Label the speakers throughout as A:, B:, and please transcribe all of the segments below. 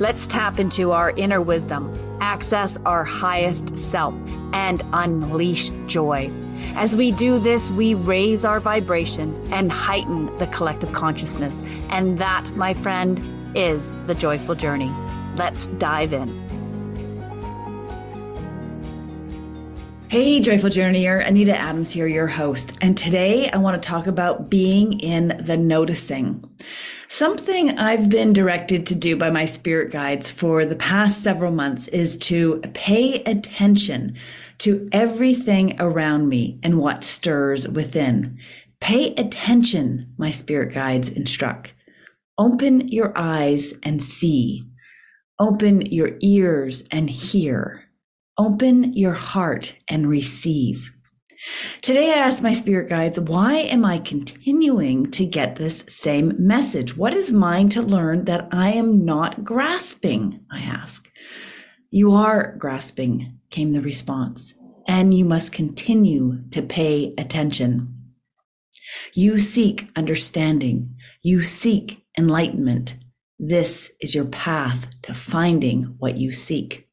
A: Let's tap into our inner wisdom, access our highest self, and unleash joy. As we do this, we raise our vibration and heighten the collective consciousness. And that, my friend, is the joyful journey. Let's dive in. Hey, Joyful Journeyer, Anita Adams here, your host. And today I want to talk about being in the noticing. Something I've been directed to do by my spirit guides for the past several months is to pay attention to everything around me and what stirs within. Pay attention, my spirit guides instruct. Open your eyes and see. Open your ears and hear. Open your heart and receive. Today, I asked my spirit guides, why am I continuing to get this same message? What is mine to learn that I am not grasping? I ask. You are grasping, came the response, and you must continue to pay attention. You seek understanding. You seek enlightenment. This is your path to finding what you seek.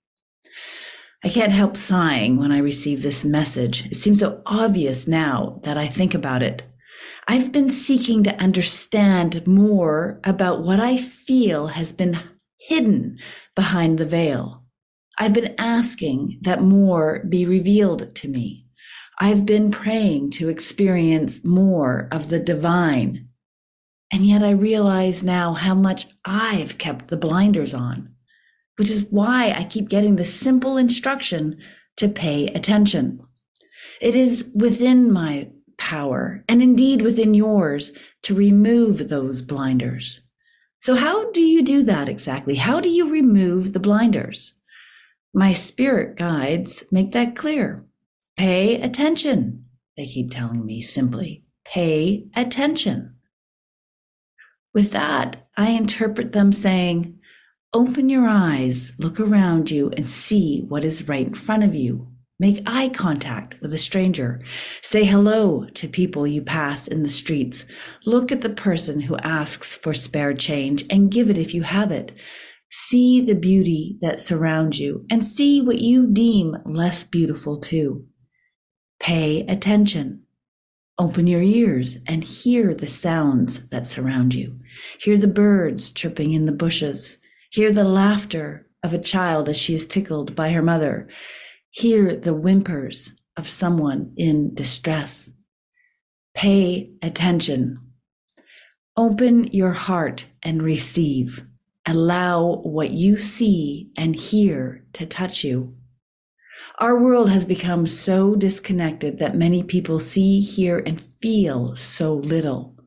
A: I can't help sighing when I receive this message. It seems so obvious now that I think about it. I've been seeking to understand more about what I feel has been hidden behind the veil. I've been asking that more be revealed to me. I've been praying to experience more of the divine. And yet I realize now how much I've kept the blinders on which is why I keep getting the simple instruction to pay attention. It is within my power and indeed within yours to remove those blinders. So how do you do that exactly? How do you remove the blinders? My spirit guides make that clear. Pay attention. They keep telling me simply, pay attention. With that, I interpret them saying, Open your eyes, look around you, and see what is right in front of you. Make eye contact with a stranger. Say hello to people you pass in the streets. Look at the person who asks for spare change and give it if you have it. See the beauty that surrounds you and see what you deem less beautiful too. Pay attention. Open your ears and hear the sounds that surround you. Hear the birds chirping in the bushes. Hear the laughter of a child as she is tickled by her mother. Hear the whimpers of someone in distress. Pay attention. Open your heart and receive. Allow what you see and hear to touch you. Our world has become so disconnected that many people see, hear, and feel so little.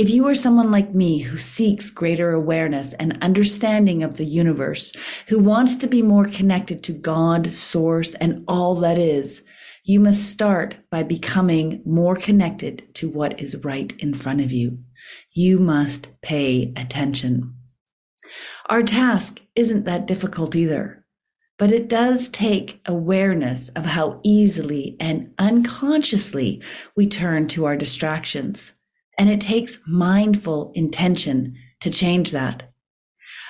A: If you are someone like me who seeks greater awareness and understanding of the universe, who wants to be more connected to God, source, and all that is, you must start by becoming more connected to what is right in front of you. You must pay attention. Our task isn't that difficult either, but it does take awareness of how easily and unconsciously we turn to our distractions. And it takes mindful intention to change that.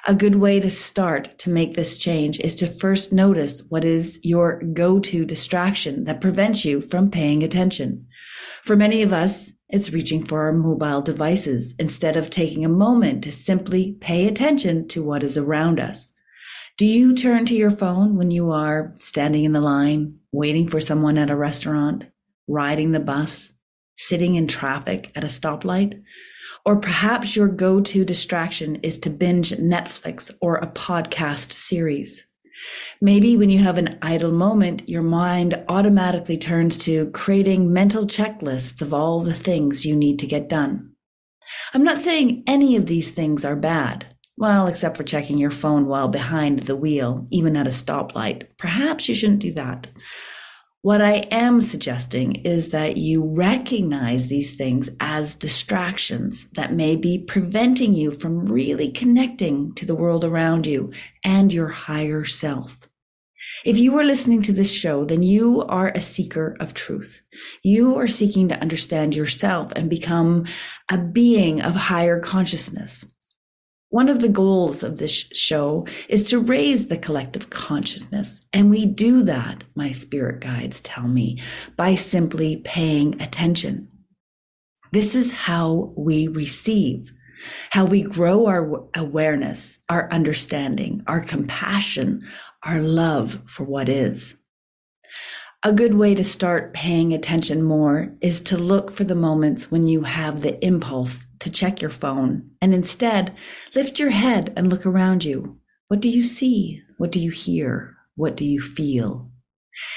A: A good way to start to make this change is to first notice what is your go-to distraction that prevents you from paying attention. For many of us, it's reaching for our mobile devices instead of taking a moment to simply pay attention to what is around us. Do you turn to your phone when you are standing in the line, waiting for someone at a restaurant, riding the bus, sitting in traffic at a stoplight. Or perhaps your go to distraction is to binge Netflix or a podcast series. Maybe when you have an idle moment, your mind automatically turns to creating mental checklists of all the things you need to get done. I'm not saying any of these things are bad. Well, except for checking your phone while behind the wheel, even at a stoplight. Perhaps you shouldn't do that. What I am suggesting is that you recognize these things as distractions that may be preventing you from really connecting to the world around you and your higher self. If you are listening to this show, then you are a seeker of truth. You are seeking to understand yourself and become a being of higher consciousness. One of the goals of this show is to raise the collective consciousness. And we do that, my spirit guides tell me, by simply paying attention. This is how we receive, how we grow our awareness, our understanding, our compassion, our love for what is. A good way to start paying attention more is to look for the moments when you have the impulse to check your phone and instead lift your head and look around you. What do you see? What do you hear? What do you feel?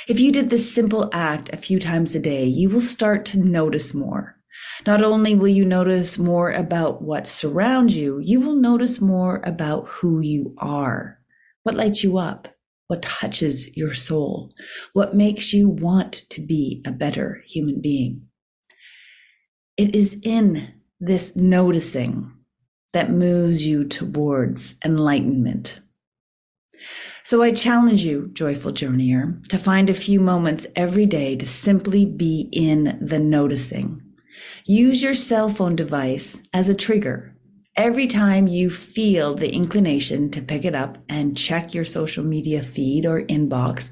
A: If you did this simple act a few times a day, you will start to notice more. Not only will you notice more about what surrounds you, you will notice more about who you are. What lights you up? What touches your soul, what makes you want to be a better human being. It is in this noticing that moves you towards enlightenment. So I challenge you, joyful journeyer, to find a few moments every day to simply be in the noticing. Use your cell phone device as a trigger every time you feel the inclination to pick it up and check your social media feed or inbox,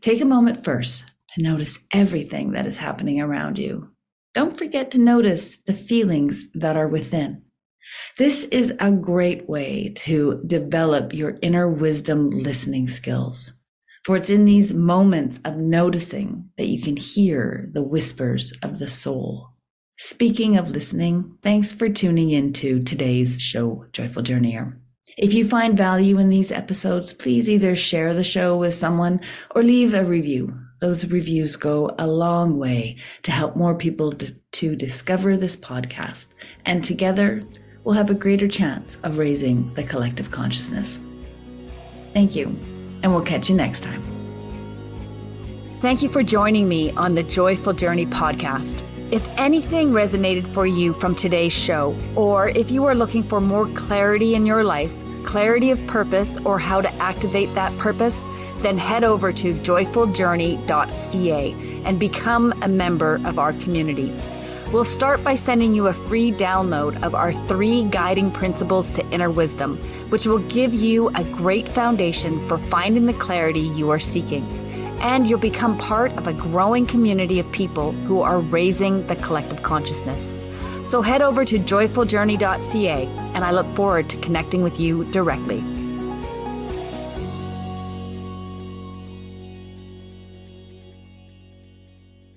A: take a moment first to notice everything that is happening around you. Don't forget to notice the feelings that are within. This is a great way to develop your inner wisdom listening skills. For it's in these moments of noticing that you can hear the whispers of the soul. Speaking of listening, thanks for tuning in to today's show, Joyful Journeyer. If you find value in these episodes, please either share the show with someone or leave a review. Those reviews go a long way to help more people to, to discover this podcast. And together, we'll have a greater chance of raising the collective consciousness. Thank you, and we'll catch you next time.
B: Thank you for joining me on the Joyful Journey podcast. If anything resonated for you from today's show, or if you are looking for more clarity in your life, clarity of purpose, or how to activate that purpose, then head over to joyfuljourney.ca and become a member of our community. We'll start by sending you a free download of our three guiding principles to inner wisdom, which will give you a great foundation for finding the clarity you are seeking and you'll become part of a growing community of people who are raising the collective consciousness. So head over to joyfuljourney.ca, and I look forward to connecting with you directly.